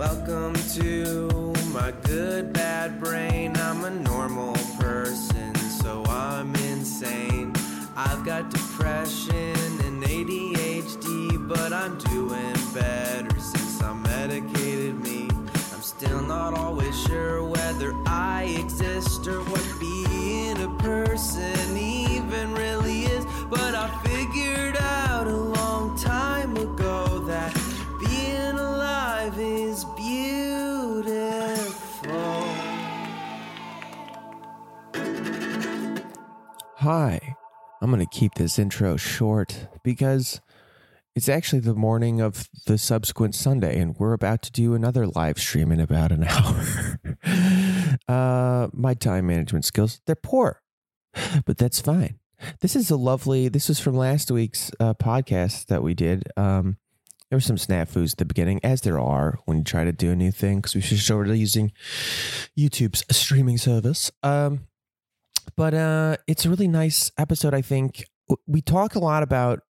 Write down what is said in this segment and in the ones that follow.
Welcome to my good bad brain. I'm a normal person, so I'm insane. I've got depression and ADHD, but I'm doing better since I medicated me. I'm still not always sure whether I exist or what being a person Hi. I'm going to keep this intro short because it's actually the morning of the subsequent Sunday, and we're about to do another live stream in about an hour. uh, my time management skills, they're poor, but that's fine. This is a lovely, this was from last week's uh, podcast that we did. Um, there were some snafus at the beginning, as there are when you try to do a new thing, because we over to using YouTube's streaming service. Um, but uh it's a really nice episode i think. We talk a lot about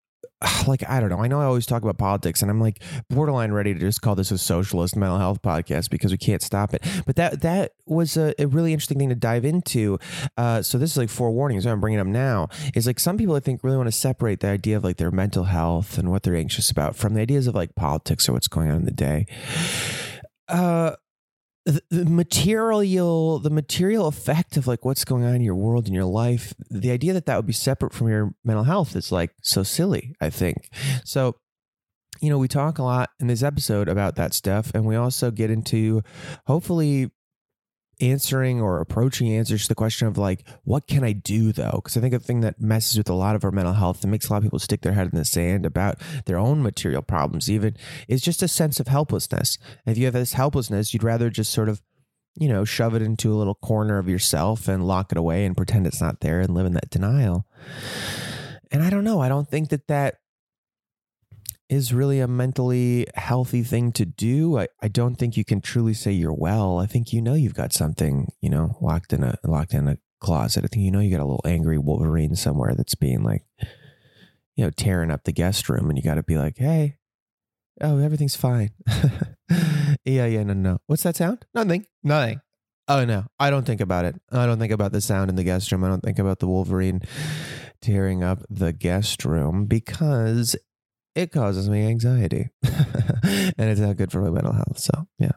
like i don't know i know i always talk about politics and i'm like borderline ready to just call this a socialist mental health podcast because we can't stop it. But that that was a, a really interesting thing to dive into. Uh so this is like forewarning so i'm bringing up now is like some people i think really want to separate the idea of like their mental health and what they're anxious about from the ideas of like politics or what's going on in the day. Uh the, material the material effect of like what's going on in your world in your life the idea that that would be separate from your mental health is like so silly i think. So you know we talk a lot in this episode about that stuff and we also get into hopefully answering or approaching answers to the question of like what can i do though? Because i think a thing that messes with a lot of our mental health and makes a lot of people stick their head in the sand about their own material problems even is just a sense of helplessness. And if you have this helplessness you'd rather just sort of you know shove it into a little corner of yourself and lock it away and pretend it's not there and live in that denial. And i don't know. I don't think that that is really a mentally healthy thing to do. I, I don't think you can truly say you're well. I think you know you've got something, you know, locked in a locked in a closet. I think you know you got a little angry Wolverine somewhere that's being like, you know, tearing up the guest room, and you got to be like, hey, oh, everything's fine. yeah, yeah, no, no. What's that sound? Nothing. Nothing. Oh no, I don't think about it. I don't think about the sound in the guest room. I don't think about the Wolverine tearing up the guest room because it causes me anxiety. And it's not good for my mental health so yeah.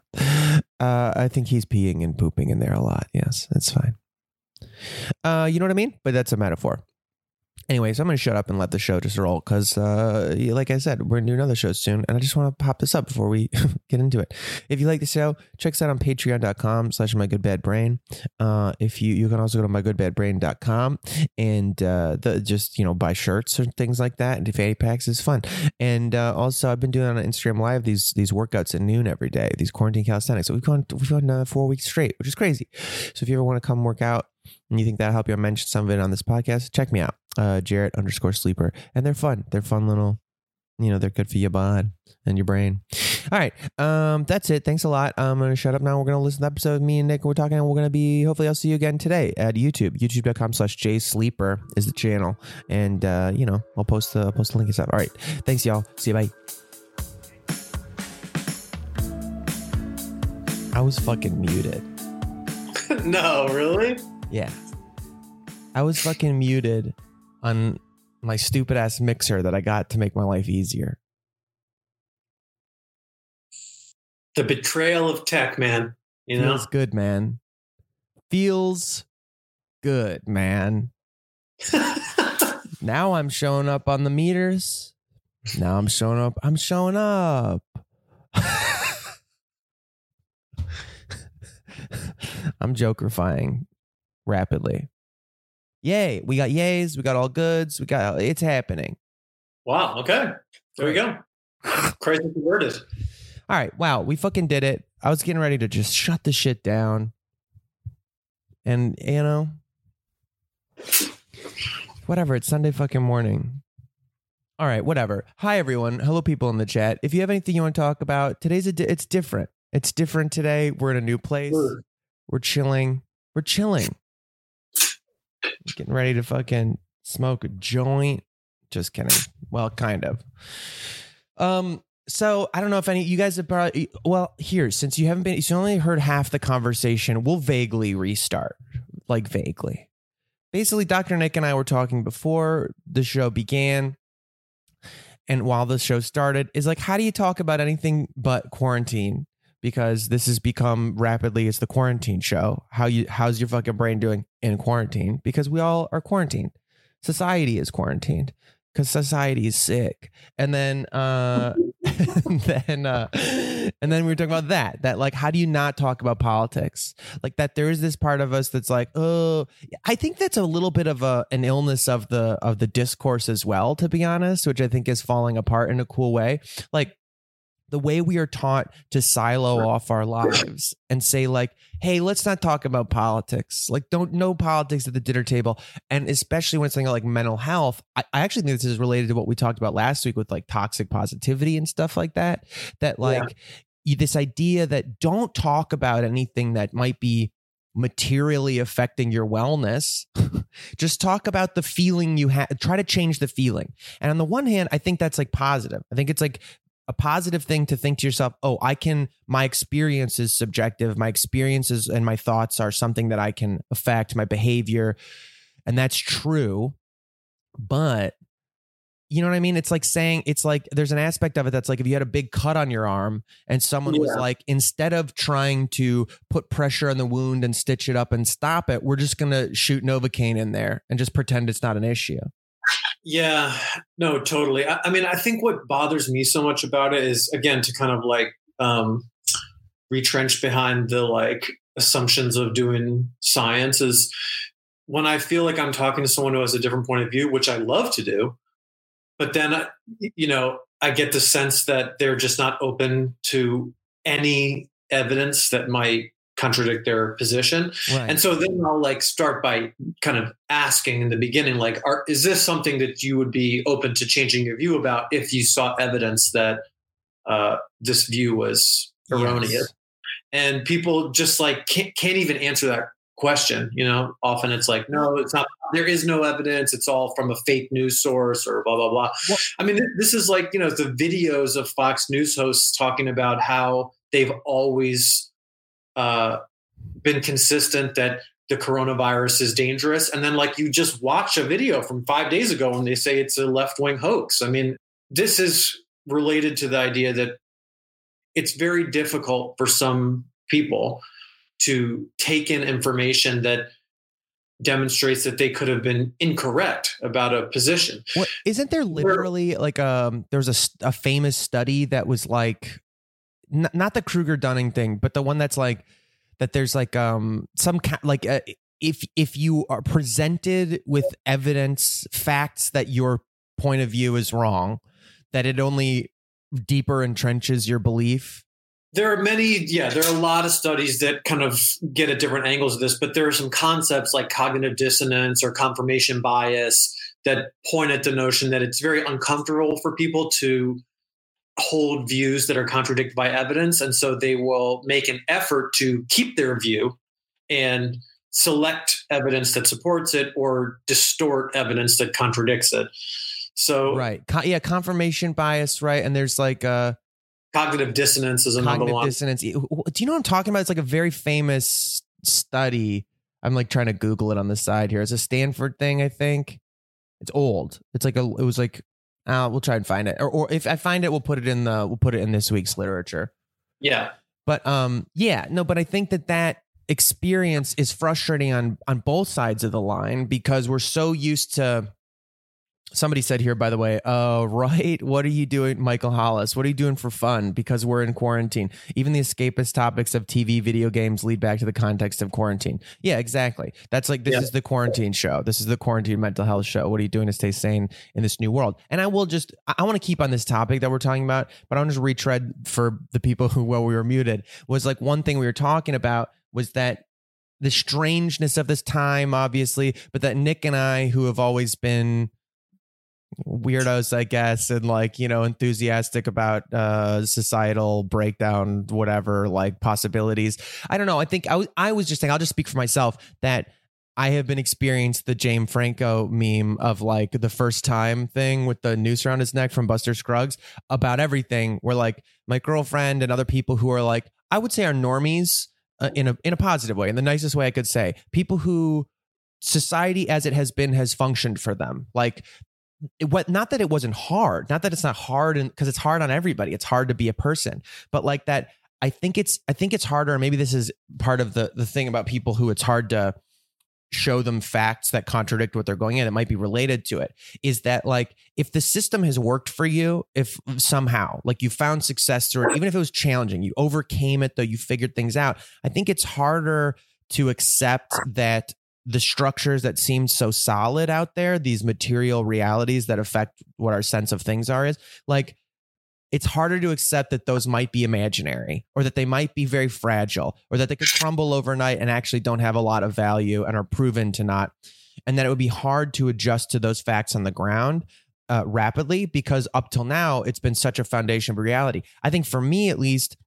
Uh, i think he's peeing and pooping in there a lot. Yes that's fine. Uh, you know what i mean? But that's a metaphor Anyways, I'm going to shut up and let the show just roll because, uh, like I said, we're going to do another show soon. And I just want to pop this up before we get into it. If you like the show, check us out on patreon.com slash my good bad brain. Uh, if you, you can also go to mygoodbadbrain.com and, uh, the, just, you know, buy shirts or things like that. And fanny packs is fun. And, uh, also I've been doing on Instagram live these, these workouts at noon every day, these quarantine calisthenics. So we've gone, we've gone uh, four weeks straight, which is crazy. So if you ever want to come work out, and you think that'll help you, I mentioned some of it on this podcast, check me out, uh, Jarrett underscore sleeper. And they're fun. They're fun little, you know, they're good for your bod and your brain. All right. Um, that's it. Thanks a lot. I'm going to shut up now. We're going to listen to the episode with me and Nick. We're talking, and we're going to be, hopefully, I'll see you again today at YouTube. YouTube.com slash J Sleeper is the channel. And, uh, you know, I'll post the, I'll post the link and stuff. All right. Thanks, y'all. See you. Bye. I was fucking muted. no, really? Yeah. I was fucking muted on my stupid ass mixer that I got to make my life easier. The betrayal of tech, man. You know? Feels good, man. Feels good, man. now I'm showing up on the meters. Now I'm showing up. I'm showing up. I'm jokerifying rapidly. Yay. We got yays. We got all goods. We got it's happening. wow. Okay. There we go. Crazy converted. All right. Wow. We fucking did it. I was getting ready to just shut the shit down. And, you know, whatever. It's Sunday fucking morning. All right. Whatever. Hi, everyone. Hello, people in the chat. If you have anything you want to talk about, today's a di- it's different. It's different today. We're in a new place. We're chilling. We're chilling. Getting ready to fucking smoke a joint. Just kidding. Well, kind of. Um, so I don't know if any you guys have probably well here since you haven't been you only heard half the conversation. We'll vaguely restart, like vaguely. Basically, Dr. Nick and I were talking before the show began, and while the show started, is like, how do you talk about anything but quarantine? Because this has become rapidly it's the quarantine show. How you how's your fucking brain doing in quarantine? Because we all are quarantined. Society is quarantined because society is sick. And then uh and then uh and then we were talking about that that like how do you not talk about politics like that there is this part of us that's like oh i think that's a little bit of a an illness of the of the discourse as well to be honest which i think is falling apart in a cool way like the way we are taught to silo off our lives and say like hey let's not talk about politics. Like don't no politics at the dinner table. And especially when it's something like mental health I, I actually think this is related to what we talked about last week with like toxic positivity and stuff like that that like you, this idea that don't talk about anything that might be materially affecting your wellness. Just talk about the feeling you have try to change the feeling. And on the one hand i think that's like positive. I think it's like a positive thing to think to yourself, oh, I can, my experience is subjective. My experiences and my thoughts are something that I can affect, my behavior. And that's true. But you know what I mean? It's like saying, it's like there's an aspect of it that's like if you had a big cut on your arm and someone was like, instead of trying to put pressure on the wound and stitch it up and stop it, we're just going to shoot Novocaine in there and just pretend it's not an issue. Yeah, no, totally. I, I mean, I think what bothers me so much about it is again to kind of like um, retrench behind the like assumptions of doing science is when I feel like I'm talking to someone who has a different point of view, which I love to do, but then I- you know I get the sense that they're just not open to any evidence that might contradict their position. Right. And so then I'll like start by kind of asking in the beginning, like, are, is this something that you would be open to changing your view about if you saw evidence that uh, this view was erroneous? Yes. And people just like can't, can't even answer that question. You know, often it's like, no, it's not. There is no evidence. It's all from a fake news source or blah blah blah. Well- I mean, this is like you know the videos of Fox News hosts talking about how they've always uh, been consistent that the coronavirus is dangerous, and then like you just watch a video from five days ago and they say it's a left wing hoax. I mean, this is related to the idea that it's very difficult for some people to take in information that demonstrates that they could have been incorrect about a position. Isn't there literally like um there's a, a famous study that was like n- not the Kruger Dunning thing, but the one that's like that there's like um some ca- like uh, if if you are presented with evidence facts that your point of view is wrong, that it only deeper entrenches your belief. There are many, yeah, there are a lot of studies that kind of get at different angles of this, but there are some concepts like cognitive dissonance or confirmation bias that point at the notion that it's very uncomfortable for people to hold views that are contradicted by evidence. And so they will make an effort to keep their view and select evidence that supports it or distort evidence that contradicts it. So, Right. Co- yeah, confirmation bias, right? And there's like uh cognitive dissonance is another cognitive one. dissonance. Do you know what I'm talking about? It's like a very famous study. I'm like trying to Google it on the side here. It's a Stanford thing, I think. It's old. It's like a. It was like. Uh, we'll try and find it, or, or if I find it, we'll put it in the. We'll put it in this week's literature. yeah, But um, yeah, no, but I think that that experience is frustrating on on both sides of the line because we're so used to. Somebody said here, by the way, uh, right, what are you doing, Michael Hollis? What are you doing for fun? Because we're in quarantine. Even the escapist topics of TV, video games lead back to the context of quarantine. Yeah, exactly. That's like this Yeah. is the quarantine show. This is the quarantine mental health show. What are you doing to stay sane in this new world? And I will just, I, I want to keep on this topic that we're talking about, but I want to just retread for the people who, while we were muted, was like one thing we were talking about was that the strangeness of this time, obviously, but that Nick and I, who have always been weirdos, I guess, and like, you know, enthusiastic about uh societal breakdown, whatever, like possibilities. I don't know. I think I was I was just saying, I'll just speak for myself that I have been experienced the James Franco meme of like the first time thing with the noose around his neck from Buster Scruggs about everything. Where like my girlfriend and other people who are like, I would say are normies uh, in a in a positive way, in the nicest way I could say, people who society as it has been has functioned for them. Like it, what not that it wasn't hard, not that it's not hard and because it's hard on everybody. It's hard to be a person, but like that I think it's I think it's harder. Maybe this is part of the the thing about people who it's hard to show them facts that contradict what they're going in. It might be related to it. Is that like if the system has worked for you, if somehow like you found success through it, even if it was challenging, you overcame it though, you figured things out. I think it's harder to accept that the structures that seem so solid out there, these material realities that affect what our sense of things are, is like it's harder to accept that those might be imaginary or that they might be very fragile or that they could crumble overnight and actually don't have a lot of value and are proven to not. And that it would be hard to adjust to those facts on the ground uh, rapidly because up till now, it's been such a foundation of reality. I think for me, at least,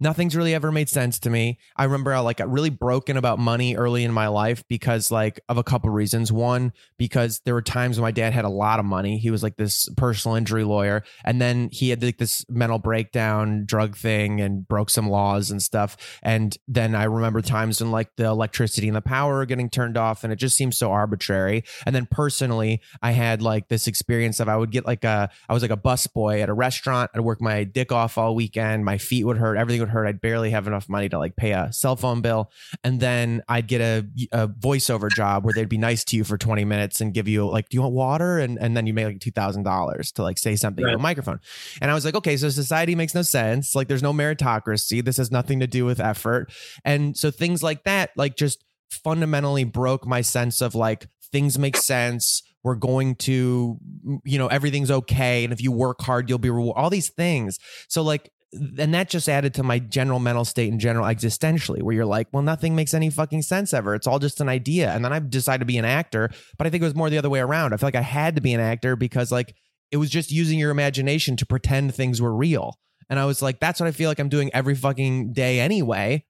nothing's really ever made sense to me. I remember I like got really broken about money early in my life because like of a couple reasons. One, because there were times when my dad had a lot of money. He was like this personal injury lawyer, and then he had like this mental breakdown, drug thing, and broke some laws and stuff. And then I remember times when like the electricity and the power are getting turned off, and it just seems so arbitrary. And then personally, I had like this experience of I would get like a I was like a bus boy at a restaurant. I'd work my dick off all weekend. My feet would hurt. Everything would hurt. I'd barely have enough money to like pay a cell phone bill. And then I'd get a, a voiceover job where they'd be nice to you for 20 minutes and give you like, do you want water? And, and then you make like $2,000 to like say something on a microphone. And I was like, okay, so society makes no sense. Like there's no meritocracy. This has nothing to do with effort. And so things like that, like just fundamentally broke my sense of like things make sense. We're going to, you know, everything's okay. And if you work hard, you'll be rewarded. All these things. So like, and that just added to my general mental state and general existentially, where you're like, well, nothing makes any fucking sense ever. It's all just an idea. And then I decided to be an actor, but I think it was more the other way around. I feel like I had to be an actor because like it was just using your imagination to pretend things were real. And I was like, that's what I feel like I'm doing every fucking day anyway.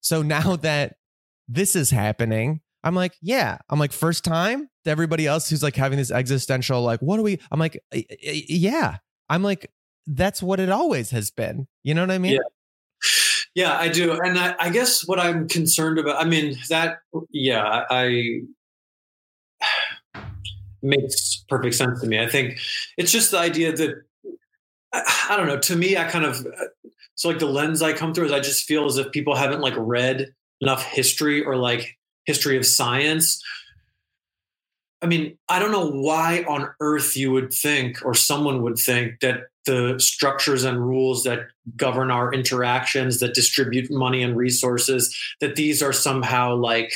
So now that this is happening, I'm like, yeah. I'm like, first time to everybody else who's like having this existential, like, what do we? I'm like, "Y- y- yeah. I'm like, that's what it always has been. You know what I mean? Yeah. Yeah, I do. And I, I guess what I'm concerned about, I mean, that, yeah, I, makes perfect sense to me. I think it's just the idea that, I, I don't know, to me, I kind of, uh, so like the lens I come through is I just feel as if people haven't like read enough history or like history of science. I mean, I don't know why on earth you would think or someone would think that the structures and rules that govern our interactions, that distribute money and resources, that these are somehow like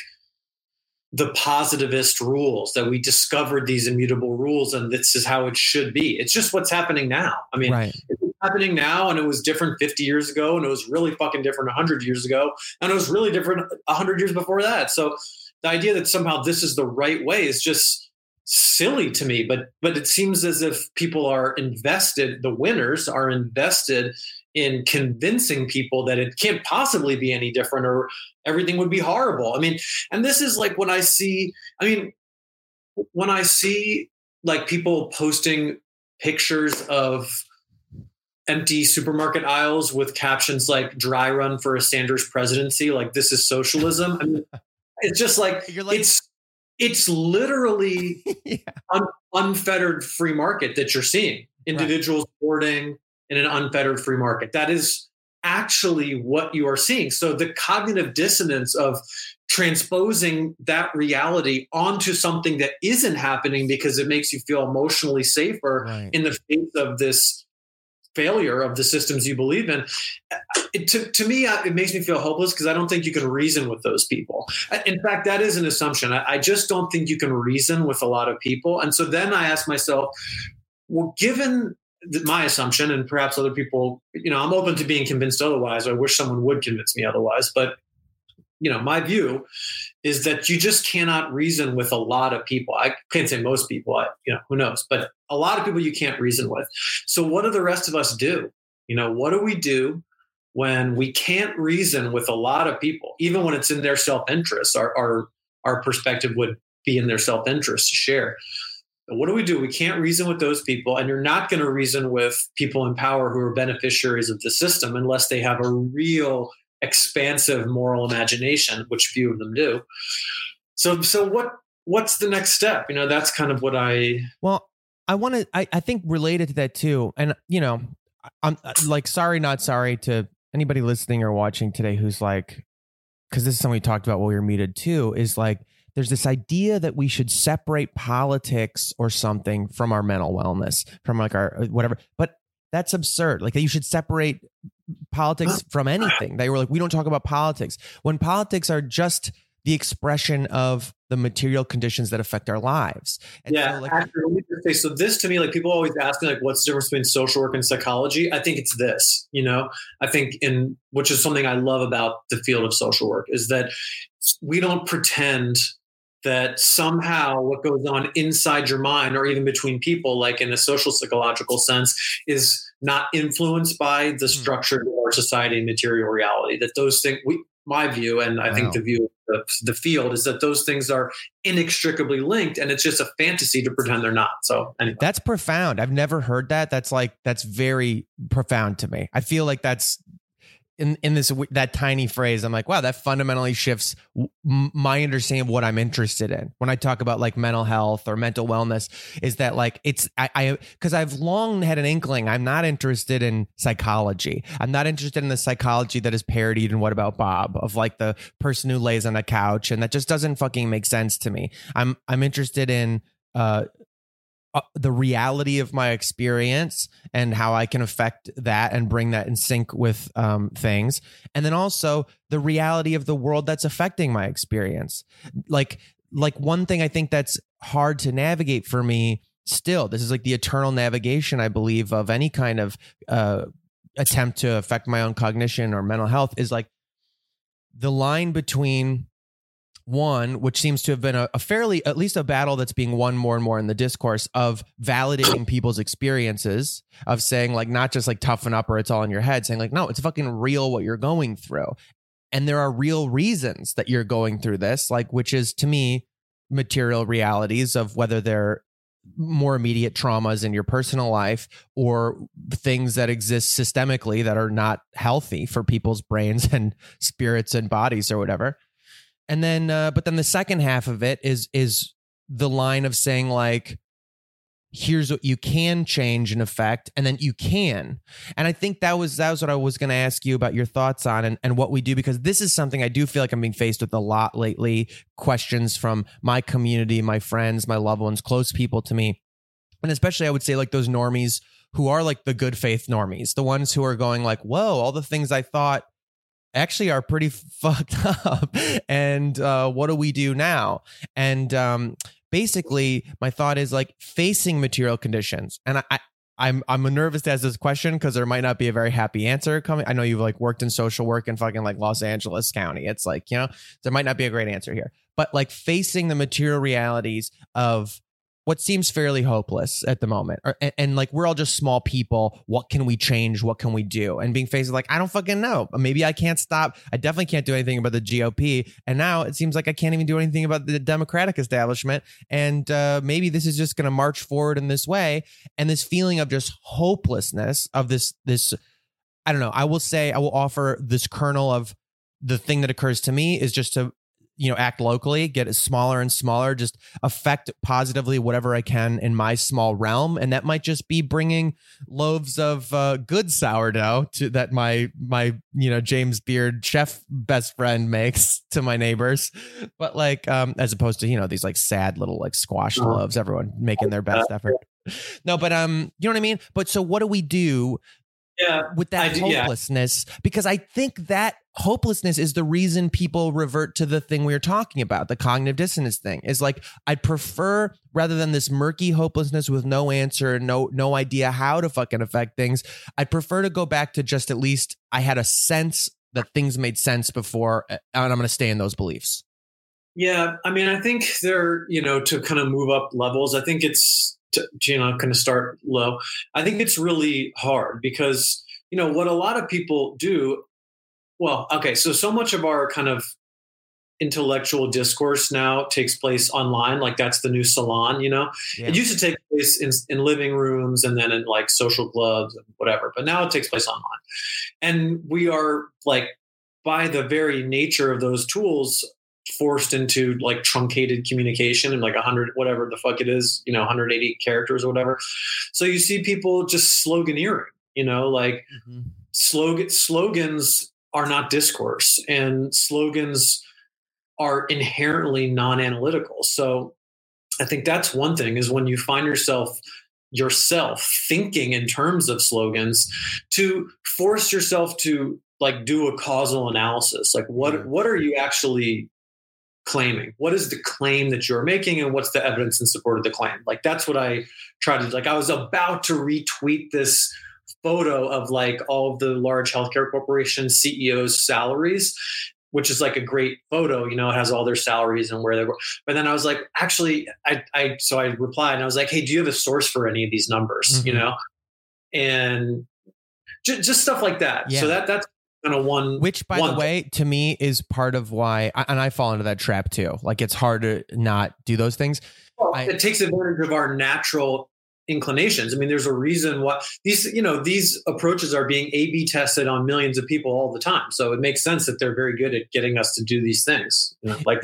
the positivist rules, that we discovered these immutable rules and this is how it should be. It's just what's happening now. I mean, right. it's happening now and it was different 50 years ago and it was really fucking different 100 years ago and it was really different 100 years before that. So the idea that somehow this is the right way is just silly to me but but it seems as if people are invested the winners are invested in convincing people that it can't possibly be any different or everything would be horrible i mean and this is like when i see i mean when i see like people posting pictures of empty supermarket aisles with captions like "Dry run for a Sanders presidency," like "This is socialism." I mean, it's just like, like it's it's literally yeah. un, unfettered free market that you're seeing. Individuals right. boarding in an unfettered free market. That is actually what you are seeing. So the cognitive dissonance of transposing that reality onto something that isn't happening because it makes you feel emotionally safer right. in the face of this failure of the systems you believe in it, to, to me uh, it makes me feel hopeless because i don't think you can reason with those people. In fact that is an assumption. I, I just don't think you can reason with a lot of people. And so then i ask myself well given my assumption and perhaps other people you know i'm open to being convinced otherwise. I wish someone would convince me otherwise. But you know my view is that you just cannot reason with a lot of people. I can't say most people I, you know who knows but a lot of people you can't reason with. So what do the rest of us do? You know what do we do when we can't reason with a lot of people even when it's in their self-interest? Our our, our perspective would be in their self-interest to share. What do we do? We can't reason with those people, and you're not going to reason with people in power who are beneficiaries of the system unless they have a real expansive moral imagination, which few of them do. So, so what? What's the next step? You know, that's kind of what I. Well, I want to. I, I think related to that too, and you know, I'm like sorry, not sorry to anybody listening or watching today who's like, because this is something we talked about while we were muted too. Is like there's this idea that we should separate politics or something from our mental wellness, from like our whatever. But that's absurd. Like that you should separate politics from anything. They were like, we don't talk about politics when politics are just the expression of the material conditions that affect our lives. And yeah, so, like, actually, let me just say, so this to me, like people always ask me, like, what's the difference between social work and psychology? I think it's this, you know, I think in which is something I love about the field of social work is that we don't pretend that somehow what goes on inside your mind or even between people, like in a social psychological sense, is not influenced by the hmm. structure of our society and material reality. That those things, we, my view, and I wow. think the view of the field is that those things are inextricably linked, and it's just a fantasy to pretend they're not. So anyway. that's profound. I've never heard that. That's like that's very profound to me. I feel like that's in in this that tiny phrase i'm like wow that fundamentally shifts my understanding of what i'm interested in. When i talk about like mental health or mental wellness is that like it's i because i've long had an inkling i'm not interested in psychology. I'm not interested in the psychology that is parodied in what about bob of like the person who lays on a couch and that just doesn't fucking make sense to me. I'm i'm interested in uh uh, the reality of my experience and how I can affect that and bring that in sync with um, things. And then also the reality of the world that's affecting my experience. Like, like one thing I think that's hard to navigate for me still, this is like the eternal navigation, I believe, of any kind of uh, attempt to affect my own cognition or mental health is like the line between one, which seems to have been a, a, fairly, at least a battle that's being won more and more in the discourse of validating people's experiences, of saying, like, not just like toughen up or it's all in your head, saying, like, no, it's fucking real what you're going through. And there are real reasons that you're going through this, like, which is to me, material realities of whether they're more immediate traumas in your personal life or things that exist systemically that are not healthy for people's brains and spirits and bodies or whatever and then uh, but then the second half of it is is the line of saying like here's what you can change in effect and then you can. And i think that was that was what i was going to ask you about your thoughts on and, and what we do because this is something i do feel like i'm being faced with a lot lately questions from my community my friends my loved ones close people to me. And especially i would say like those normies who are like the good faith normies the ones who are going like whoa all the things i thought actually are pretty fucked up. and uh, what do we do now? And um, basically, my thought is like facing material conditions. And I, I I'm I'm nervous to ask this question because there might not be a very happy answer coming. I know you've like worked in social work in fucking like Los Angeles County. It's like, you know, there might not be a great answer here. But like facing the material realities of what seems fairly hopeless at the moment. Or, and, and, like we're all just small people. What can we change? What can we do? And being faced with like, I don't fucking know. Maybe I can't stop. I definitely can't do anything about the GOP. And now it seems like I can't even do anything about the Democratic establishment. And uh, maybe this is just going to march forward in this way. And this feeling of just hopelessness of this, this, I don't know. I will say, I will offer this kernel of the thing that occurs to me is just to you know act locally get it smaller and smaller just affect positively whatever i can in my small realm. And that might just be bringing loaves of uh, good sourdough to that my my you know james beard chef best friend makes to my neighbors. But like um as opposed to you know these like sad little like squash uh-huh. loaves everyone making their best effort. No but um you know what i mean? But so what do we do yeah, with that do, hopelessness yeah. because I think that hopelessness is the reason people revert to the thing we were talking about, the cognitive dissonance thing. Is like I prefer rather than this murky hopelessness with no answer, no no idea how to fucking affect things. I prefer to go back to just at least I had a sense that things made sense before, uh, and I'm going to stay in those beliefs. Yeah, I mean, I think they're you know to kind of move up levels. I think it's to, you know kind of start low. I think it's really hard because you know what a lot of people do well, okay, so so much of our kind of intellectual discourse now takes place online like that's the new salon you know yeah. it used to take place in, in living rooms and then in like social clubs and whatever but now it takes place online and we are like by the very nature of those tools forced into like truncated communication and like 100 whatever the fuck it is you know 180 characters or whatever. So you see people just sloganeering you know like mm-hmm. slogan slogans are not discourse and slogans are inherently non-analytical. So i think that's one thing is when you find yourself yourself thinking in terms of slogans to force yourself to like do a causal analysis like what what are you actually claiming what is the claim that you're making and what's the evidence in support of the claim like that's what i try to like i was about to retweet this photo of like all of the large healthcare corporation CEOs' salaries, which is like a great photo. You know, it has all their salaries and where they were. But then I was like, actually, I, I so I replied and I was like, hey, do you have a source for any of these numbers? Mm-hmm. You know, and just, just stuff like that. Yeah. So that that's kind of one. Which, by one the way, to me is part of why, and I fall into that trap too. Like it's hard to not do those things. Well, I, it takes advantage of our natural inclinations. I mean, there's a reason why these, you know, these approaches are being A/B tested on millions of people all the time. So it makes sense that they're very good at getting us to do these things, you know, like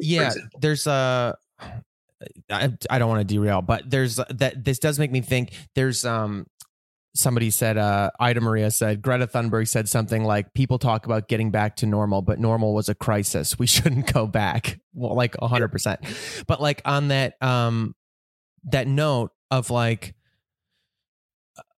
yeah. There's a. I, I don't want to derail, but there's that. This does make me think. There's um somebody said uh ida maria said greta thunberg said something like people talk about getting back to normal but normal was a crisis. We shouldn't go back. Well like 100% but like on that um that note of like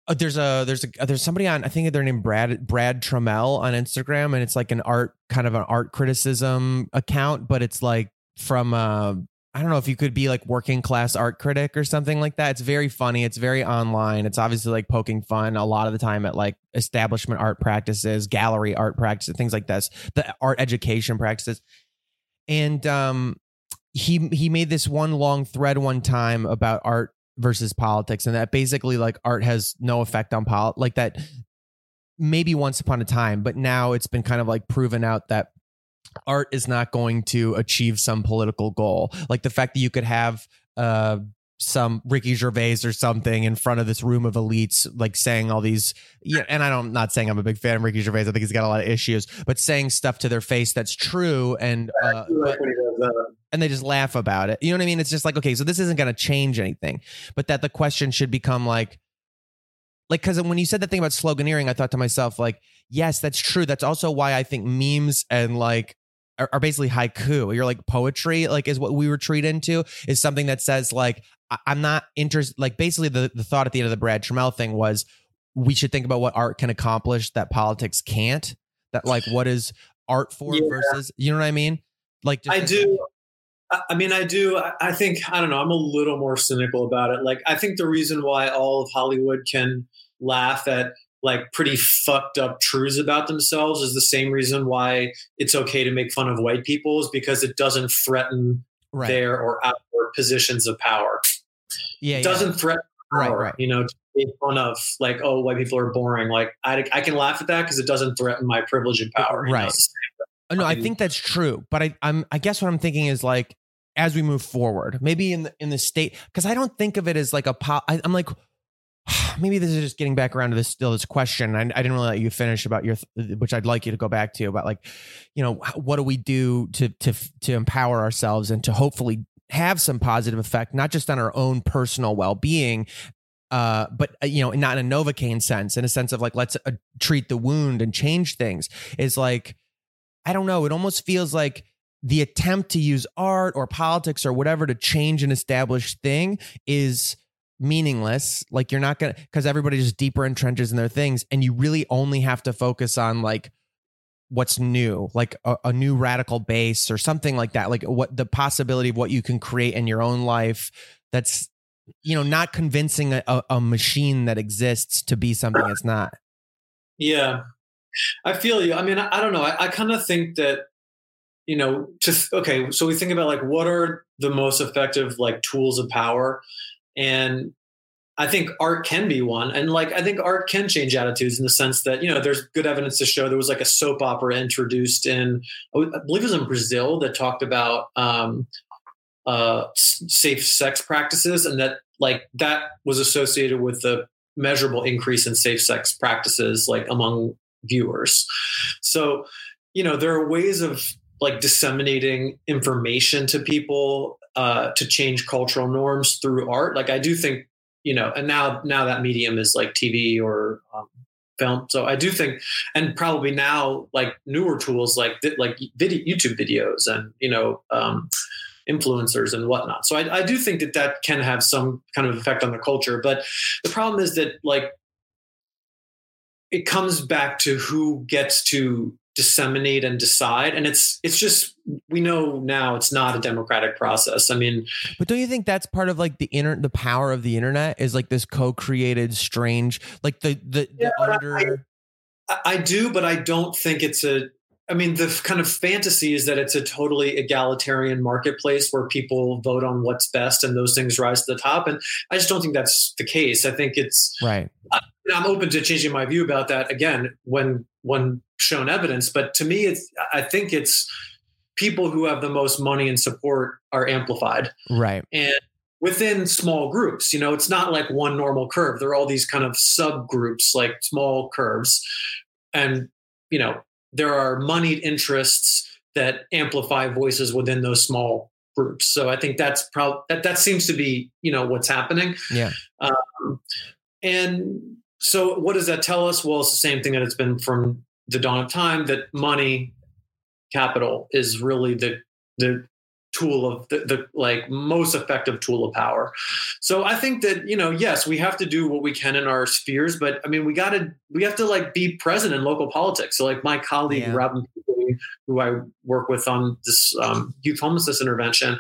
uh, there's a there's a there's somebody on I think they're named Brad Brad Troemel on Instagram and it's like an art kind of an art criticism account but it's like from uh I don't know if you could be like working class art critic or something like that. It's very funny. It's very online. It's obviously like poking fun a lot of the time at like establishment art practices, gallery art practices, things like this, the art education practices. And um he he made this one long thread one time about art versus politics and that basically like art has no effect on pol like that maybe once upon a time but now it's been kind of like proven out that art is not going to achieve some political goal like the fact that you could have uh some Ricky Gervais or something in front of this room of elites, like saying all these, yeah, and I don't, I'm not saying I'm a big fan of Ricky Gervais. I think he's got a lot of issues, but saying stuff to their face that's true and, uh, but, and they just laugh about it. You know what I mean? It's just like, okay, so this isn't going to change anything, but that the question should become like, like, because when you said that thing about sloganeering, I thought to myself, like, yes, that's true. That's also why I think memes and like are, are basically haiku. You're like poetry, like is what we retreat into is something that says like I, am not interested. Like basically the the thought at the end of the Brad Troemel thing was we should think about what art can accomplish that politics can't. That like what is art for yeah. versus you know what I mean? Like I do. I mean, I do. I think, I don't know, I'm a little more cynical about it. Like, I think the reason why all of Hollywood can laugh at like pretty fucked up truths about themselves is the same reason why it's okay to make fun of white people is because it doesn't threaten right. their or our positions of power. Yeah, it doesn't threaten power, right. You know, to make fun of like, oh, white people are boring. Like, I, I can laugh at that because it doesn't threaten my privilege and power. you know? Right. Uh, No, I fucking- think that's true, but I, I'm I guess what I'm thinking is like as we move forward, maybe in the in the state because I don't think of it as like a po- I, I'm like maybe this is just getting back around to this still this question. I, I didn't really let you finish about your which I'd like you to go back to about like you know what do we do to to to empower ourselves and to hopefully have some positive effect not just on our own personal well being uh, but uh, you know, not in a Novocaine sense, in a sense of like let's uh, treat the wound and change things. Is like I don't know. It almost feels like the attempt to use art or politics or whatever to change an established thing is meaningless. Like you're not gonna because everybody's just deeper entrenches in their things, and you really only have to focus on like what's new, like a, a new radical base or something like that. Like what the possibility of what you can create in your own life. That's you know not convincing a, a, a machine that exists to be something it's not. Yeah, I feel you. I mean, I, I don't know. I, I kind of think that you know, just okay. So we think about like what are the most effective like tools of power, and I think art can be one. And like I think art can change attitudes in the sense that you know there's good evidence to show there was like a soap opera introduced in I believe it was in Brazil that talked about um, uh, safe sex practices, and that like that was associated with the measurable increase in safe sex practices like among viewers. So, you know, there are ways of like disseminating information to people uh, to change cultural norms through art. Like I do think, you know, and now now that medium is like TV or um, film. So I do think, and probably now like newer tools like like video, YouTube videos and you know. Um, influencers and whatnot. So I, I do think that that can have some kind of effect on the culture. But the problem is that like it comes back to who gets to disseminate and decide. And it's it's just we know now it's not a democratic process. I mean But don't you think that's part of like the inner the power of the internet is like this co-created strange like the the, Yeah, the under I, I do but i don't think it's a i mean the kind of fantasy is that it's a totally egalitarian marketplace where people vote on what's best and those things rise to the top and i just don't think that's the case i think it's right And I'm open to changing my view about that again when when shown evidence. But to me, it's I think it's people who have the most money and support are amplified, right and within small groups. You know, it's not like one normal curve. There are all these kind of subgroups, like small curves, and you know there are moneyed interests that amplify voices within those small groups. So I think that's probably that that seems to be you know what's happening. yeah Um, and so, what does that tell us? Well, it's the same thing that it's been from the dawn of time that money, capital, is really the the tool of the, the like most effective tool of power. So I think that you know, yes, we have to do what we can in our spheres, but I mean, we got to we have to like be present in local politics. So, like my colleague Yeah. Robin, who I work with on this um, youth homelessness intervention,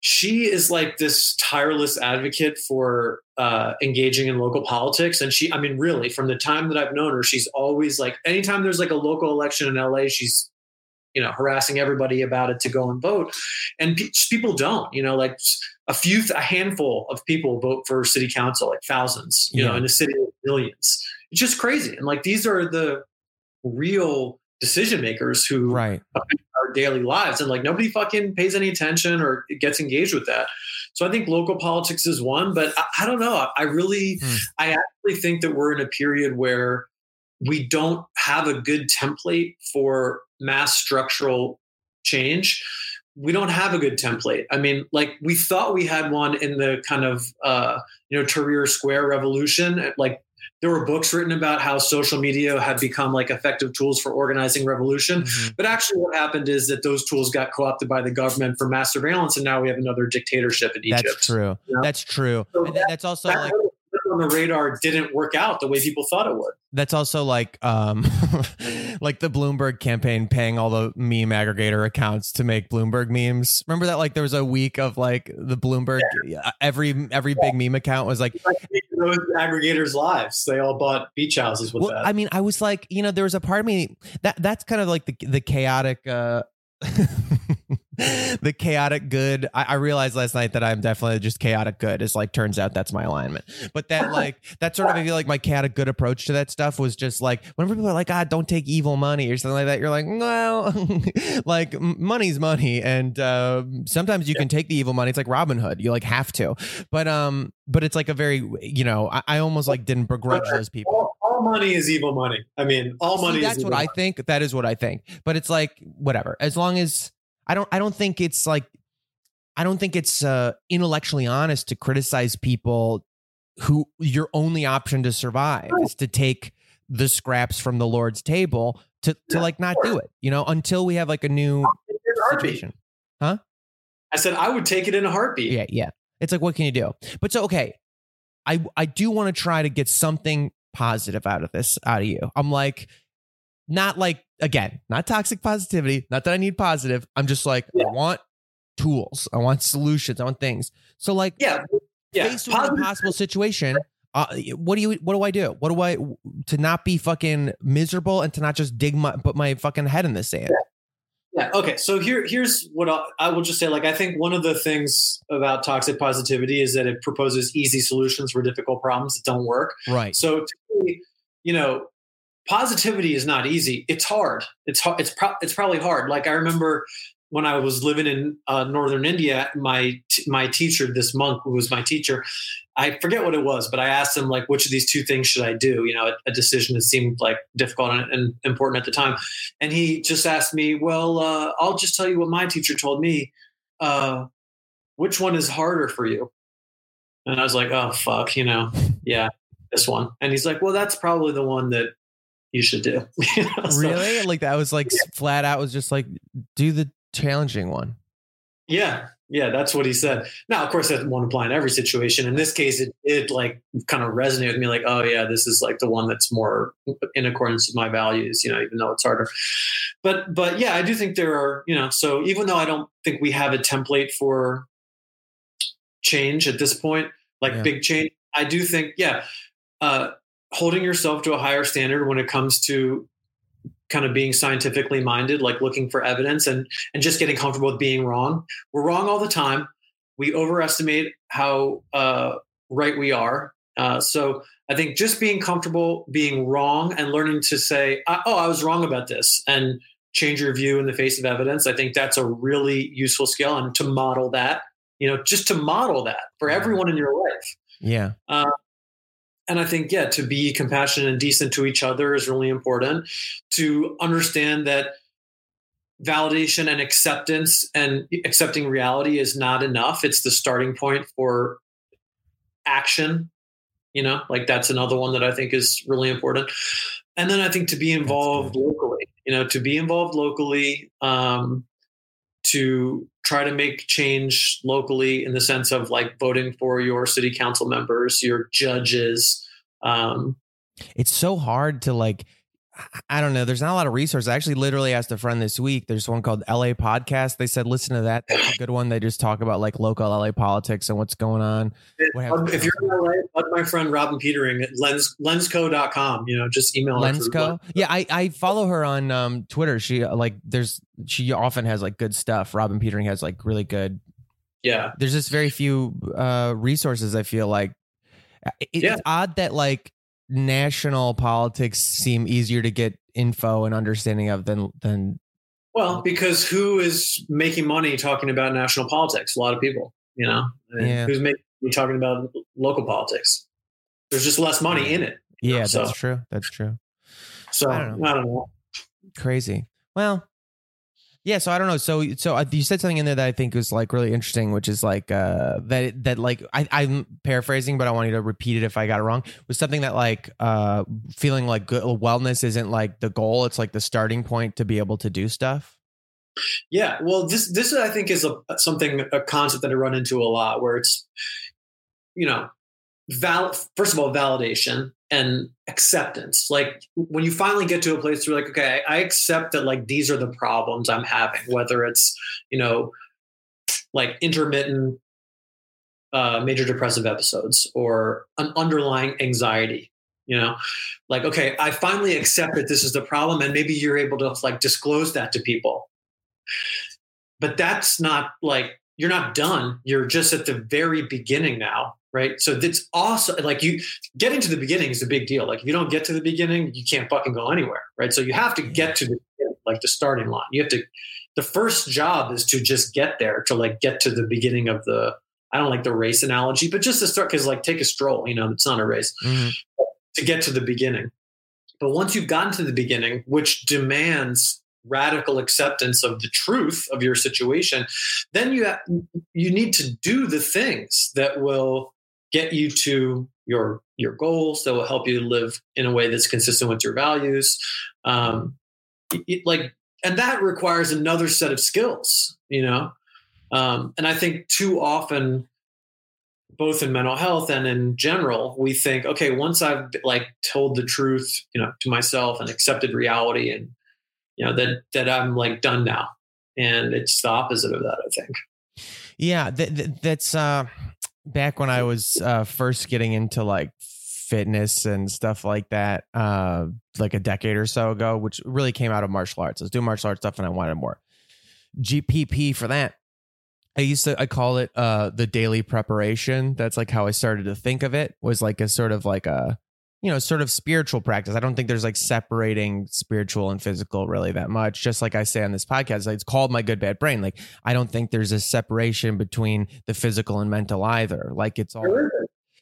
she is like this tireless advocate for uh, engaging in local politics. And she, I mean, really, from the time that I've known her, she's always like, anytime there's like a local election in LA, she's, you know, harassing everybody about it to go and vote. And pe- people don't, you know, like a few, a handful of people vote for city council, like thousands, you know, in a city of millions. It's just crazy. And like, these are the real decision makers who right our daily lives and like nobody fucking pays any attention or gets engaged with that so i think local politics is one but i, I don't know I, I really Hmm. i actually think that we're in a period where we don't have a good template for mass structural change we don't have a good template i mean like we thought we had one in the kind of uh you know Tahrir square revolution like there were books written about how social media had become like effective tools for organizing revolution Mhm. but actually, what happened is that those tools got co-opted by the government for mass surveillance, and now we have another dictatorship in Egypt. that's true Yeah. that's true So that- that's also That like on the radar didn't work out the way people thought it would. that's also like um like the Bloomberg campaign paying all the meme aggregator accounts to make Bloomberg memes. Remember that like there was a week of like the Bloomberg uh, every every big meme account was like Like those aggregators' lives, they all bought beach houses with well, that. I mean, I was like, you know, there was a part of me that that's kind of like the the chaotic uh the chaotic good. I, I, realized last night that I'm definitely just chaotic good. It's like turns out that's my alignment. But that like that sort of I feel like my chaotic good approach to that stuff was just like whenever people are like, ah, don't take evil money or something like that, you're like, well, like money's money. And uh, sometimes you can take the evil money. It's like Robin Hood. You like have to. But um, but it's like a very you know, I, I almost like didn't begrudge those people. All, money is evil money. I mean, all money See, that's what money. I think. That is what I think. But it's like whatever. As long as I don't I don't think it's like I don't think it's uh, intellectually honest to criticize people who your only option to survive is to take the scraps from the Lord's table to to yeah, like not do it, you know, until we have like a new situation. Huh? I said I would take it in a heartbeat. Yeah, yeah. It's like what can you do? But so okay, I I do want to try to get something positive out of this out of you. I'm like not like again, not toxic positivity, not that I need positive. I'm just like yeah. I want tools. I want solutions. I want things. So like yeah, yeah. faced with an impossible situation, uh, what do you what do I do? What do I to not be fucking miserable and to not just dig my put my fucking head in the sand? Yeah. Yeah. Okay. So here, here's what I'll, I will just say. Like, I think one of the things about toxic positivity is that it proposes easy solutions for difficult problems that don't work. Right. So, me, you know, positivity is not easy. It's hard. It's hard. It's pro- it's probably hard. Like I remember when I was living in uh, northern India, my t- my teacher, this monk who was my teacher, I forget what it was, but I asked him like, which of these two things should I do? You know, a, a decision that seemed like difficult and, and, important at the time, and he just asked me, well, uh, I'll just tell you what my teacher told me. Uh, which one is harder for you? And I was like, oh fuck, you know, yeah, this one. And he's like, well, that's probably the one that you should do. so, really? Like that was like yeah. flat out was just like do the challenging one. Yeah. Yeah, that's what he said. Now, of course, that won't apply in every situation. In this case, it did like kind of resonate with me, like, oh yeah, this is like the one that's more in accordance with my values, you know, even though it's harder. But but yeah, I do think there are, you know, so even though I don't think we have a template for change at this point, like yeah. big change, I do think, yeah, uh, holding yourself to a higher standard when it comes to kind of being scientifically minded, like looking for evidence and and just getting comfortable with being wrong. We're wrong all the time. We overestimate how uh, right we are. Uh, so I think just being comfortable being wrong and learning to say, "Oh, I was wrong about this," and change your view in the face of evidence. I think that's a really useful skill, and to model that, you know, just to model that for everyone in your life. Yeah. Uh, and I think, yeah, to be compassionate and decent to each other is really important. To understand that validation and acceptance and accepting reality is not enough. It's the starting point for action. You know, like that's another one that I think is really important. And then I think to be involved locally, you know, to be involved locally, um, to try to make change locally in the sense of like voting for your city council members, your judges. Um, it's so hard to like I don't know. There's not a lot of resources. I actually literally asked a friend this week. There's one called LA Podcast. They said, listen to that. That's a good one. They just talk about like local LA politics and what's going on. What if you're in LA, let my friend Robin Petering at lens, lensco.com, you know, just email Lensco. Yeah. I, I follow her on um, Twitter. She like, there's, she often has like good stuff. Robin Petering has like really good. Yeah. There's just very few uh, resources. I feel like it, yeah. it's odd that like national politics seem easier to get info and understanding of than than well because who is making money talking about national politics? A lot of people you know? Yeah. who's making talking about local politics? There's just less money in it yeah know, so. that's true that's true. So I don't, I don't know. Crazy. Well yeah, so I don't know. So so uh, you said something in there that I think was like really interesting, which is like uh that that like I, I'm paraphrasing, but I want you to repeat it if I got it wrong. Was something that like uh feeling like good wellness isn't like the goal; it's like the starting point to be able to do stuff. Yeah, well, this this I think is a something a concept that I run into a lot, where it's you know, val first of all validation, and acceptance. Like when you finally get to a place where you're like, okay, I accept that like these are the problems I'm having, whether it's, you know, like intermittent uh, major depressive episodes or an underlying anxiety, you know, like, okay, I finally accept that this is the problem. And maybe you're able to like disclose that to people. but that's not like you're not done. You're just at the very beginning now, right? So it's awesome. Like you getting to the beginning is a big deal. Like if you don't get to the beginning, you can't fucking go anywhere, right? So you have to get to the like the starting line. You have to. The first job is to just get there to like get to the beginning of the. I don't like the race analogy, but just to start because like take a stroll. You know, it's not a race. Mhm. To get to the beginning, but once you've gotten to the beginning, which demands radical acceptance of the truth of your situation, then you ha- you need to do the things that will get you to your your goals that will help you live in a way that's consistent with your values. Um it- like and that requires another set of skills you know? Um and i think too often both in mental health and in general we think okay once i've like told the truth you know to myself and accepted reality and you know that that i'm like done now. And it's the opposite of that i think. Yeah, th- th- that's uh back when I was uh first getting into like fitness and stuff like that uh like a decade or so ago which really came out of martial arts. I was doing martial arts stuff and I wanted more. GPP for that. I used to I call it uh the daily preparation. That's like how I started to think of it was like a sort of like a you know, sort of spiritual practice. I don't think there's like separating spiritual and physical really that much. Just like I say on this podcast, it's called my good bad brain. Like I don't think there's a separation between the physical and mental either. Like it's all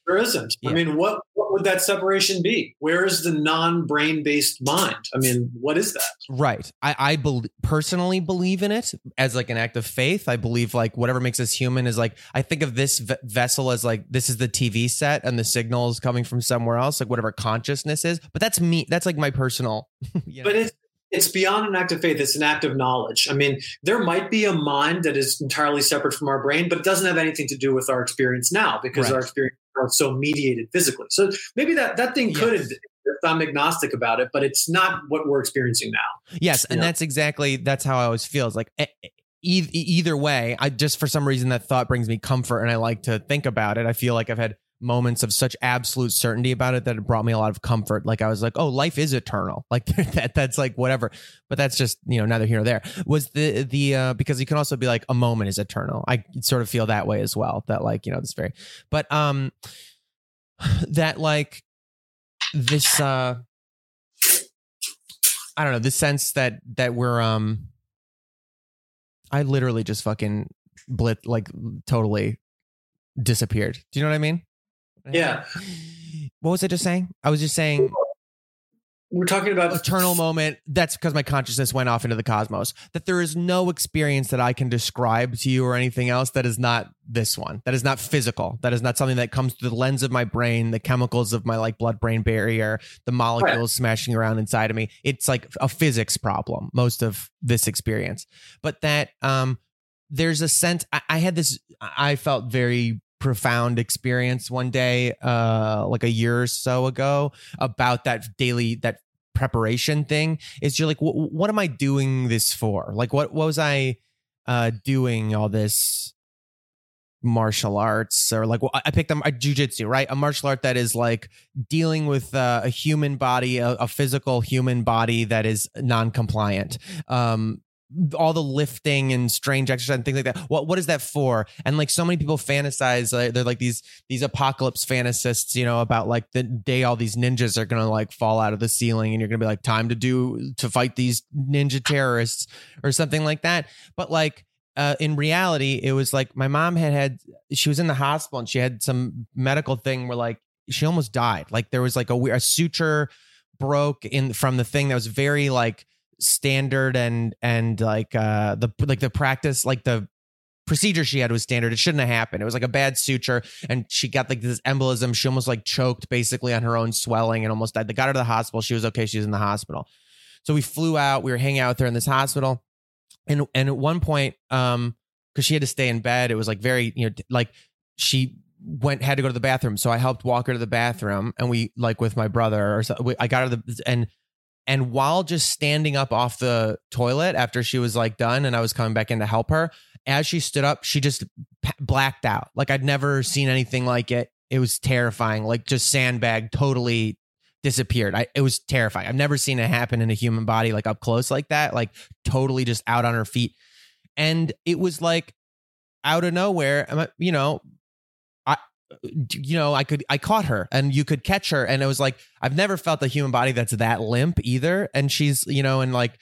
There isn't. Yeah. I mean, what what would that separation be? Where is the non-brain based mind? I mean, what is that? right. I I bel personally believe in it as like an act of faith. I believe like whatever makes us human is like I think of this v- vessel as like this is the TV set and the signal is coming from somewhere else, like whatever consciousness is. But that's me. That's like my personal. you know. But it's it's beyond an act of faith. It's an act of knowledge. I mean, there might be a mind that is entirely separate from our brain, but it doesn't have anything to do with our experience now because Right. our experience so mediated physically. So maybe that that thing could. Yes. if I'm agnostic about it, but it's not what we're experiencing now. Yes, and Yeah. that's exactly that's how I always feel. It's like e- either way, I just for some reason that thought brings me comfort, and I like to think about it. I feel like I've had moments of such absolute certainty about it that it brought me a lot of comfort. Like I was like, oh, life is eternal. Like that that's like whatever. But that's just you know neither here nor there. Was the the uh, because you can also be like a moment is eternal. I sort of feel that way as well. That like you know this very, but um, that like this uh I don't know, the sense that that we're um I literally just fucking blit like totally disappeared. Do you know what I mean? Yeah. What was I just saying? I was just saying We're talking about eternal moment. That's because my consciousness went off into the cosmos. That there is no experience that I can describe to you or anything else that is not this one. That is not physical. That is not something that comes through the lens of my brain, the chemicals of my like blood brain barrier, the molecules smashing around inside of me. It's like a physics problem, most of this experience. But that um there's a sense I, I had this I felt very profound experience one day uh like a year or so ago about that daily that preparation thing is you're like what am i doing this for? Like what, what was i uh doing all this martial arts or like well, i picked them a jujitsu right? A martial art that is like dealing with uh, a human body a, a physical human body that is non-compliant. Um all the lifting and strange exercise and things like that. What what is that for? And like so many people fantasize, uh, they're like these these apocalypse fantasists, you know, about like the day all these ninjas are gonna like fall out of the ceiling, and you're gonna be like, time to do to fight these ninja terrorists or something like that. But like uh, in reality, it was like my mom had had she was in the hospital and she had some medical thing where like she almost died. Like there was like a, a suture broke in from the thing that was very like standard and and like uh the like the practice like the procedure she had was standard. It shouldn't have happened. It was like a bad suture and she got like this embolism. She almost like choked basically on her own swelling and almost died. They got her to the hospital. She was okay. She was in the hospital. So we flew out. We were hanging out her in this hospital. And and at one point um because she had to stay in bed it was like very you know like she went had to go to the bathroom. So i helped walk her to the bathroom and we like with my brother or so we, i got her the and and while just standing up off the toilet after she was like done and i was coming back in to help her as she stood up she just blacked out. Like i'd never seen anything like it. It was terrifying. Like just sandbag totally disappeared. I, it was terrifying. I've never seen it happen in a human body like up close like that like totally just out on her feet. And it was like out of nowhere. You know, you know, I could I caught her, and you could catch her, and it was like I've never felt a human body that's that limp either. And she's, you know, and like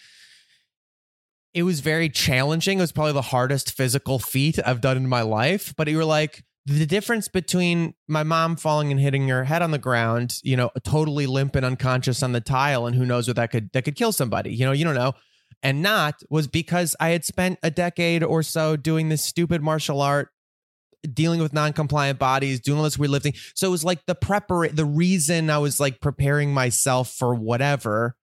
it was very challenging. It was probably the hardest physical feat I've done in my life. But you were like, the difference between my mom falling and hitting her head on the ground, you know, totally limp and unconscious on the tile, and who knows what that could that could kill somebody. You know, you don't know. And not was because I had spent a decade or so doing this stupid martial art, dealing with non-compliant bodies, doing all this weird lifting. So it was like the prepar the reason I was like preparing myself for whatever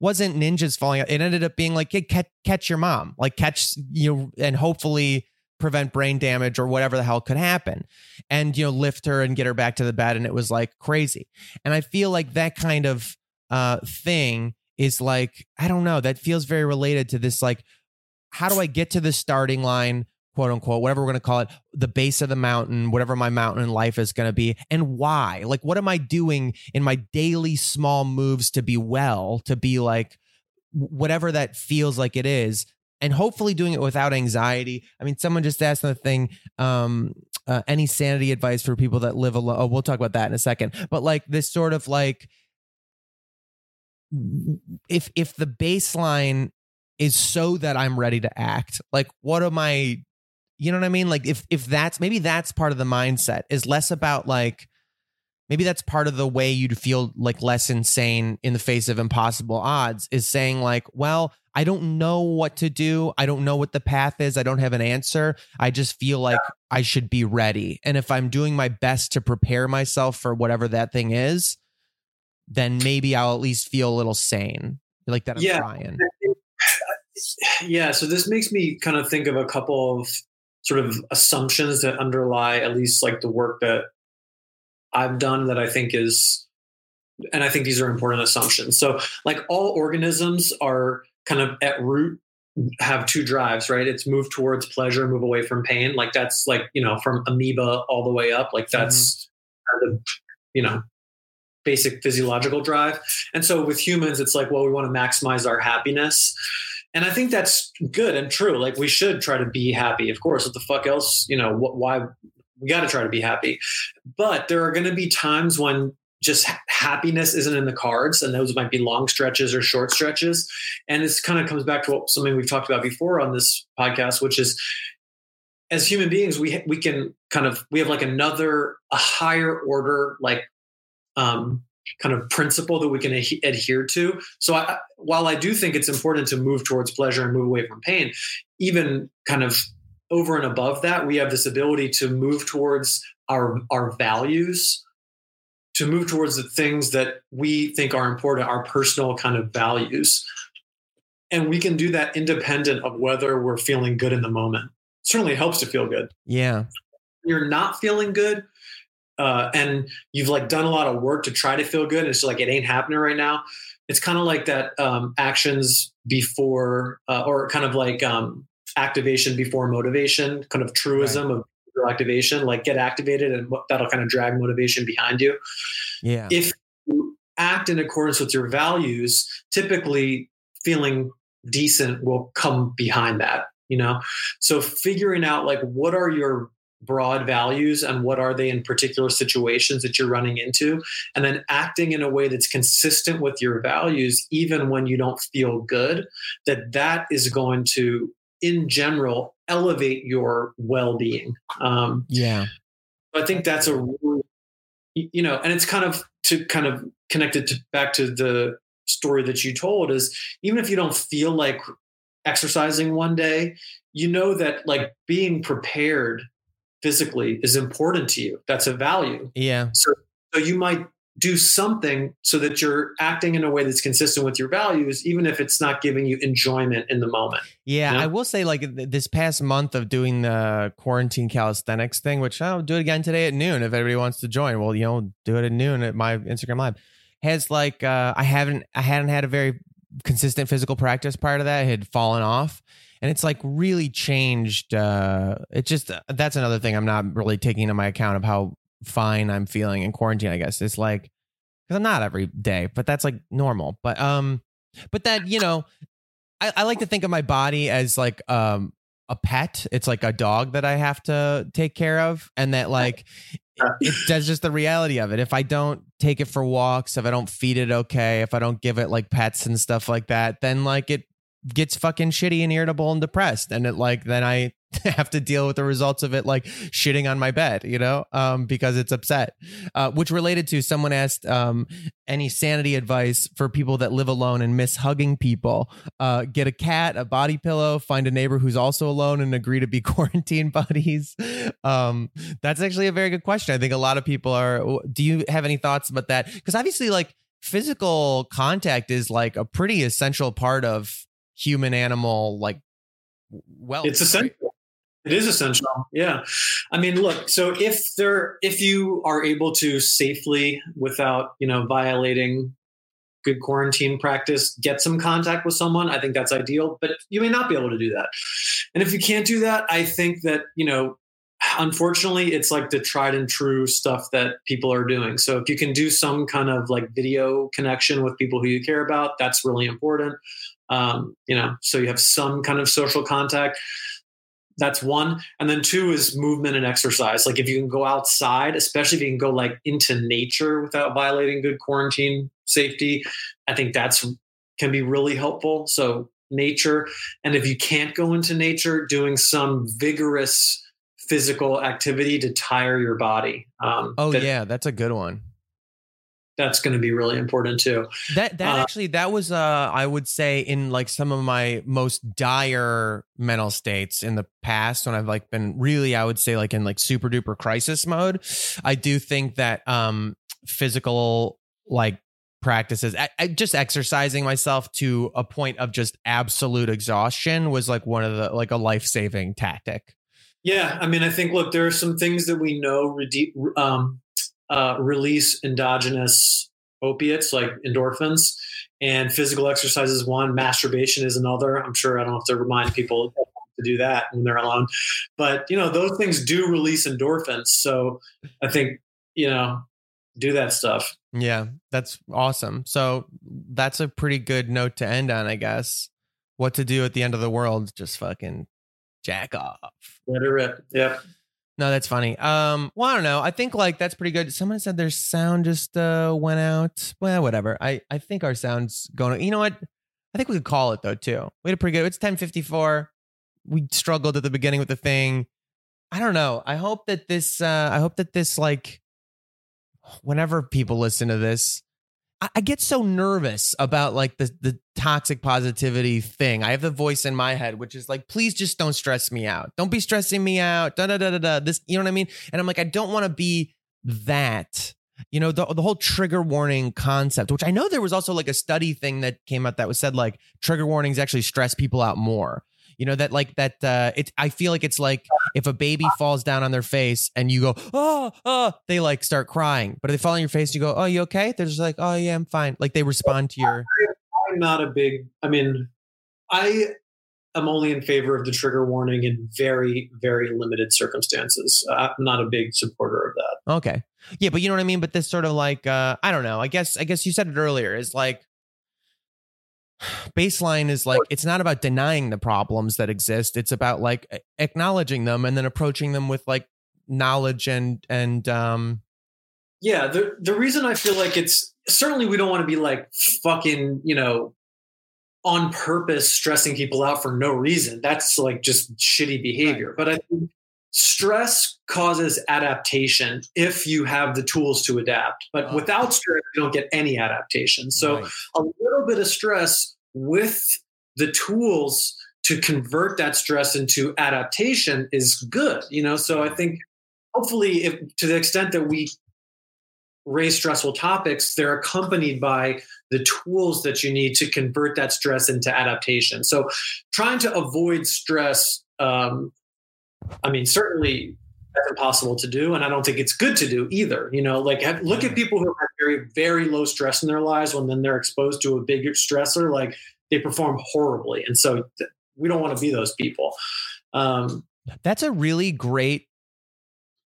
wasn't ninjas falling out. It ended up being like, hey, catch, catch your mom, like catch you know, and hopefully prevent brain damage or whatever the hell could happen and you know lift her and get her back to the bed and it was like crazy and i feel like that kind of uh thing is like i don't know that feels very related to this like how do i get to the starting line quote unquote whatever we're going to call it the base of the mountain whatever my mountain in life is going to be and why like what am i doing in my daily small moves to be well to be like whatever that feels like it is and hopefully doing it without anxiety. I mean, someone just asked the thing, um, uh, any sanity advice for people that live alone? Oh, we'll talk about that in a second. But like this sort of like, if if the baseline is so that I'm ready to act, like what am I? You know what I mean? Like if if that's maybe that's part of the mindset is less about like maybe that's part of the way you'd feel like less insane in the face of impossible odds is saying like well i don't know what to do. I don't know what the path is. I don't have an answer. I just feel like i should be ready. And if i'm doing my best to prepare myself for whatever that thing is then maybe i'll at least feel a little sane like that i'm Yeah. trying. Yeah so this makes me kind of think of a couple of sort of assumptions that underlie at least like the work that i've done that i think is and i think these are important assumptions. So like all organisms are kind of at root have two drives right? It's move towards pleasure move away from pain. Like that's like you know from amoeba all the way up like mm-hmm. that's kind of you know basic physiological drive. And so with humans it's like well we want to maximize our happiness and I think that's good and true. Like we should try to be happy, of course. What the fuck else? You know, what, why we got to try to be happy. But there are going to be times when just happiness isn't in the cards, and those might be long stretches or short stretches. And this kind of comes back to what, something we've talked about before on this podcast, which is as human beings, we we can kind of we have like another a higher order like um kind of principle that we can adhe- adhere to. So I, while I do think it's important to move towards pleasure and move away from pain, even kind of over and above that, we have this ability to move towards our our values, to move towards the things that we think are important, our personal kind of values. And we can do that independent of whether we're feeling good in the moment. certainly helps to feel good yeah you're not feeling good uh, and you've like done a lot of work to try to feel good and it's like it ain't happening right now. It's kind of like that um, actions before uh, or kind of like um, activation before motivation kind of truism of activation like get activated and that'll kind of drag motivation behind you. Yeah. If you act in accordance with your values, typically feeling decent will come behind that, you know? So figuring out like what are your broad values and what are they in particular situations that you're running into and then acting in a way that's consistent with your values even when you don't feel good that that is going to in general elevate your well-being. Um, yeah. I think that's a you know, and it's kind of to kind of connect it to, back to the story that you told is even if you don't feel like exercising one day, you know that like being prepared physically is important to you. That's a value. yeah So, so you might do something so that you're acting in a way that's consistent with your values, even if it's not giving you enjoyment in the moment. Yeah, Yeah. I will say, like this past month of doing the quarantine calisthenics thing, which I'll do it again today at noon if everybody wants to join. Well, you know, do it at noon at my Instagram live. Has like uh, I haven't I hadn't had a very consistent physical practice prior to that. Had fallen off, and it's like really changed. Uh, it just that's another thing I'm not really taking into my account of how fine I'm feeling in quarantine. I guess it's like because I'm not every day, but that's like normal. But um, but that you know, I, I like to think of my body as like um a pet. It's like a dog that I have to take care of, and that like it, that's just the reality of it. If I don't take it for walks, if I don't feed it okay, if I don't give it like pets and stuff like that, then like it gets fucking shitty and irritable and depressed. And it like then i have to deal with the results of it like shitting on my bed you know um because it's upset. Uh which related to someone asked um any sanity advice for people that live alone and miss hugging people. Uh get a cat a body pillow find a neighbor who's also alone and agree to be quarantine buddies. Um that's actually a very good question. I think a lot of people are do you have any thoughts about that? Because obviously like physical contact is like a pretty essential part of human animal like well it's essential. It is essential. Yeah. I mean look so if there if you are able to safely without you know violating good quarantine practice get some contact with someone i think that's ideal but you may not be able to do that. And if you can't do that i think that you know unfortunately it's like the tried and true stuff that people are doing. So if you can do some kind of like video connection with people who you care about that's really important um, you know so you have some kind of social contact. That's one. And then two is movement and exercise. Like if you can go outside especially if you can go like into nature without violating good quarantine safety i think that's can be really helpful. So nature. And if you can't go into nature doing some vigorous physical activity to tire your body um, oh that, yeah. That's a good one that's going to be really important too. That that uh, actually that was uh I would say in like some of my most dire mental states in the past when I've like been really I would say like in like super duper crisis mode. I do think that um physical like practices I, I, just exercising myself to a point of just absolute exhaustion was like one of the like a life-saving tactic. Yeah, I mean I think look there are some things that we know um uh, release endogenous opiates like endorphins, and physical exercise is one. Masturbation is another. I'm sure I don't have to remind people to do that when they're alone, but you know those things do release endorphins. So I think you know do that stuff. Yeah, that's awesome. So that's a pretty good note to end on, I guess. What to do at the end of the world? Just fucking jack off. Let it rip. Yep. No, that's funny. Um, well, I don't know. I think like that's pretty good. Someone said their sound just uh went out. Well, whatever. I I think our sound's going. You know what? I think we could call it though too. We had a pretty good. It's ten fifty four. We struggled at the beginning with the thing. I don't know. I hope that this. uh I hope that this like. Whenever people listen to this, I get so nervous about like the the toxic positivity thing. I have the voice in my head, which is like, please just don't stress me out. Don't be stressing me out. Da da da da da. This, you know what I mean? And I'm like, I don't want to be that. You know, the the whole trigger warning concept, which I know there was also like a study thing that came out that was said like trigger warnings actually stress people out more. You know that like that uh it I feel like it's like if a baby falls down on their face and you go, "Oh, oh," they like start crying. But if they fall on your face, you go, "Oh, you okay?" They're just like, "Oh, yeah, I'm fine." Like they respond to your I'm not a big I mean, I am only in favor of the trigger warning in very very limited circumstances. I'm not a big supporter of that. Okay. Yeah, but you know what I mean, but this sort of like uh I don't know. I guess I guess you said it earlier is like baseline is like it's not about denying the problems that exist. It's about like acknowledging them and then approaching them with like knowledge and and um yeah the the reason i feel like it's certainly we don't want to be like fucking you know on purpose stressing people out for no reason. That's like just shitty behavior. Right. but i think stress causes adaptation if you have the tools to adapt but oh. without stress you don't get any adaptation so right. a little bit of stress with the tools to convert that stress into adaptation is good you know so i think hopefully if to the extent that we raise stressful topics they're accompanied by the tools that you need to convert that stress into adaptation so trying to avoid stress um, I mean, certainly that's impossible to do, and I don't think it's good to do either. You know, like have, look at people who have very, very low stress in their lives when then they're exposed to a bigger stressor, like they perform horribly, and so th- we don't want to be those people. Um, that's a really great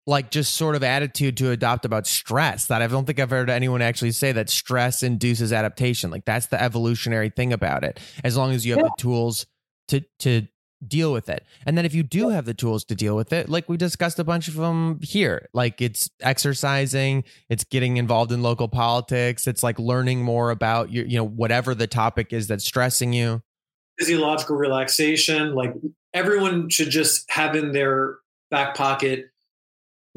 like just sort of attitude to adopt about stress that I don't think I've heard anyone actually say that stress induces adaptation. Like that's the evolutionary thing about it. As long as you have yeah. the tools to to deal with it. And then if you do have the tools to deal with it, like we discussed a bunch of them here, like it's exercising, it's getting involved in local politics, it's like learning more about your, you know, whatever the topic is that's stressing you. Physiological relaxation, like everyone should just have in their back pocket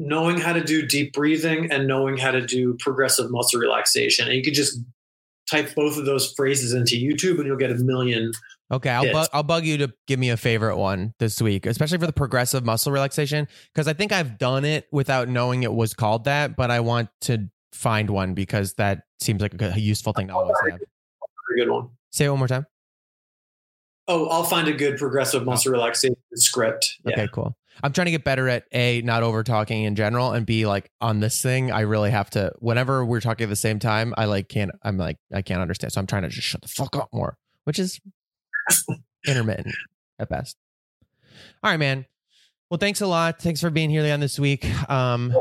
knowing how to do deep breathing and knowing how to do progressive muscle relaxation. And you could just type both of those phrases into YouTube and you'll get a million. Okay, I'll, bu- I'll bug you to give me a favorite one this week, especially for the progressive muscle relaxation, because I think I've done it without knowing it was called that, but I want to find one because that seems like a useful thing to always have. A good one. Say it one more time. Oh, I'll find a good progressive oh. muscle relaxation script. Yeah. Okay, cool. I'm trying to get better at A, not over talking in general, and B, like on this thing, I really have to, whenever we're talking at the same time, I like can't, I'm like, I can't understand. So I'm trying to just shut the fuck up more, which is intermittent at best. All right, man. Well, thanks a lot. Thanks for being here Leon this week. Um,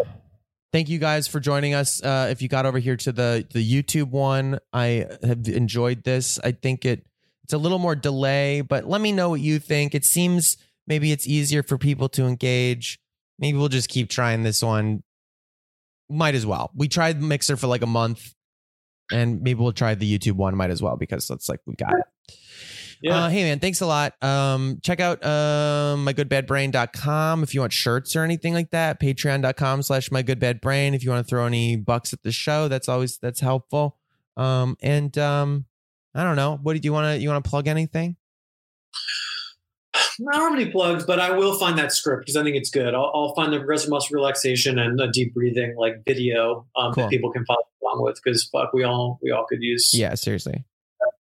thank you guys for joining us. Uh, if you got over here to the the YouTube one, I have enjoyed this. I think it it's a little more delay, but let me know what you think. It seems maybe it's easier for people to engage. Maybe we'll just keep trying this one. Might as well. We tried Mixer for like a month, and maybe we'll try the YouTube one. Might as well because it's like we got it. Yeah. Uh, hey man, thanks a lot. Um, check out um mygoodbadbrain.com if you want shirts or anything like that. Patreon.com slash mygoodbadbrain if you want to throw any bucks at the show. That's always that's helpful. Um, and um, I don't know. What do you want to you want to plug anything? I don't have any plugs, but I will find that script because I think it's good. I'll, I'll find the progressive muscle relaxation and the deep breathing like video um, Cool. that people can follow along with because fuck, we all we all could use Yeah, seriously.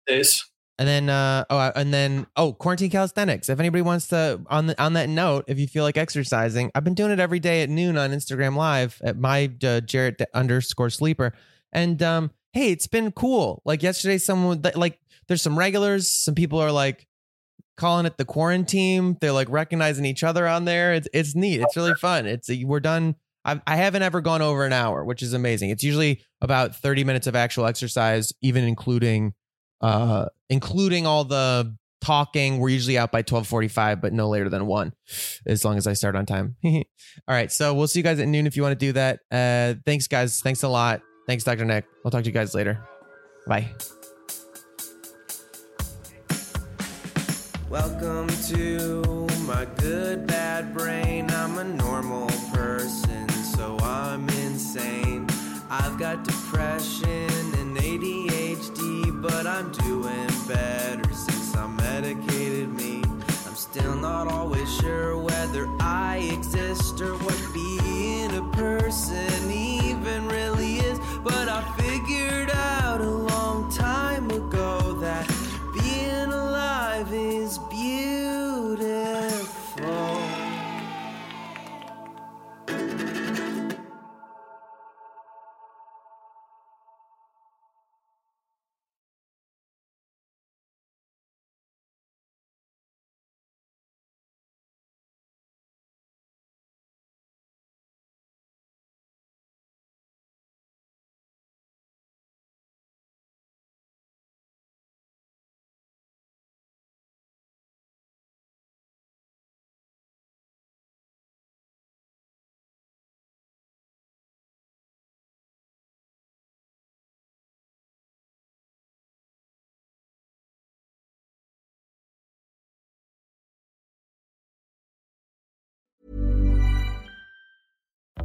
this. And then uh oh and then oh quarantine calisthenics. If anybody wants to on the on that note, if you feel like exercising, I've been doing it every day at noon on Instagram Live at my uh, Jarrett underscore sleeper. And um hey, it's been cool. Like yesterday, someone like there's some regulars. Some people are like calling it the quarantine. They're like recognizing each other on there. It's it's neat. It's really fun. It's we're done. I, I haven't ever gone over an hour, which is amazing. It's usually about 30 minutes of actual exercise, even including uh including all the talking we're usually out by 12:45 but no later than 1 as long as I start on time. all right, so we'll see you guys at noon if you want to do that. Uh thanks guys. Thanks a lot. Thanks Dr. Nick. I'll talk to you guys later. Bye. Welcome to my good bad brain. I'm a normal person, so I'm insane. I've got depression but I'm doing better since I medicated me. I'm still not always sure whether I exist or what being a person even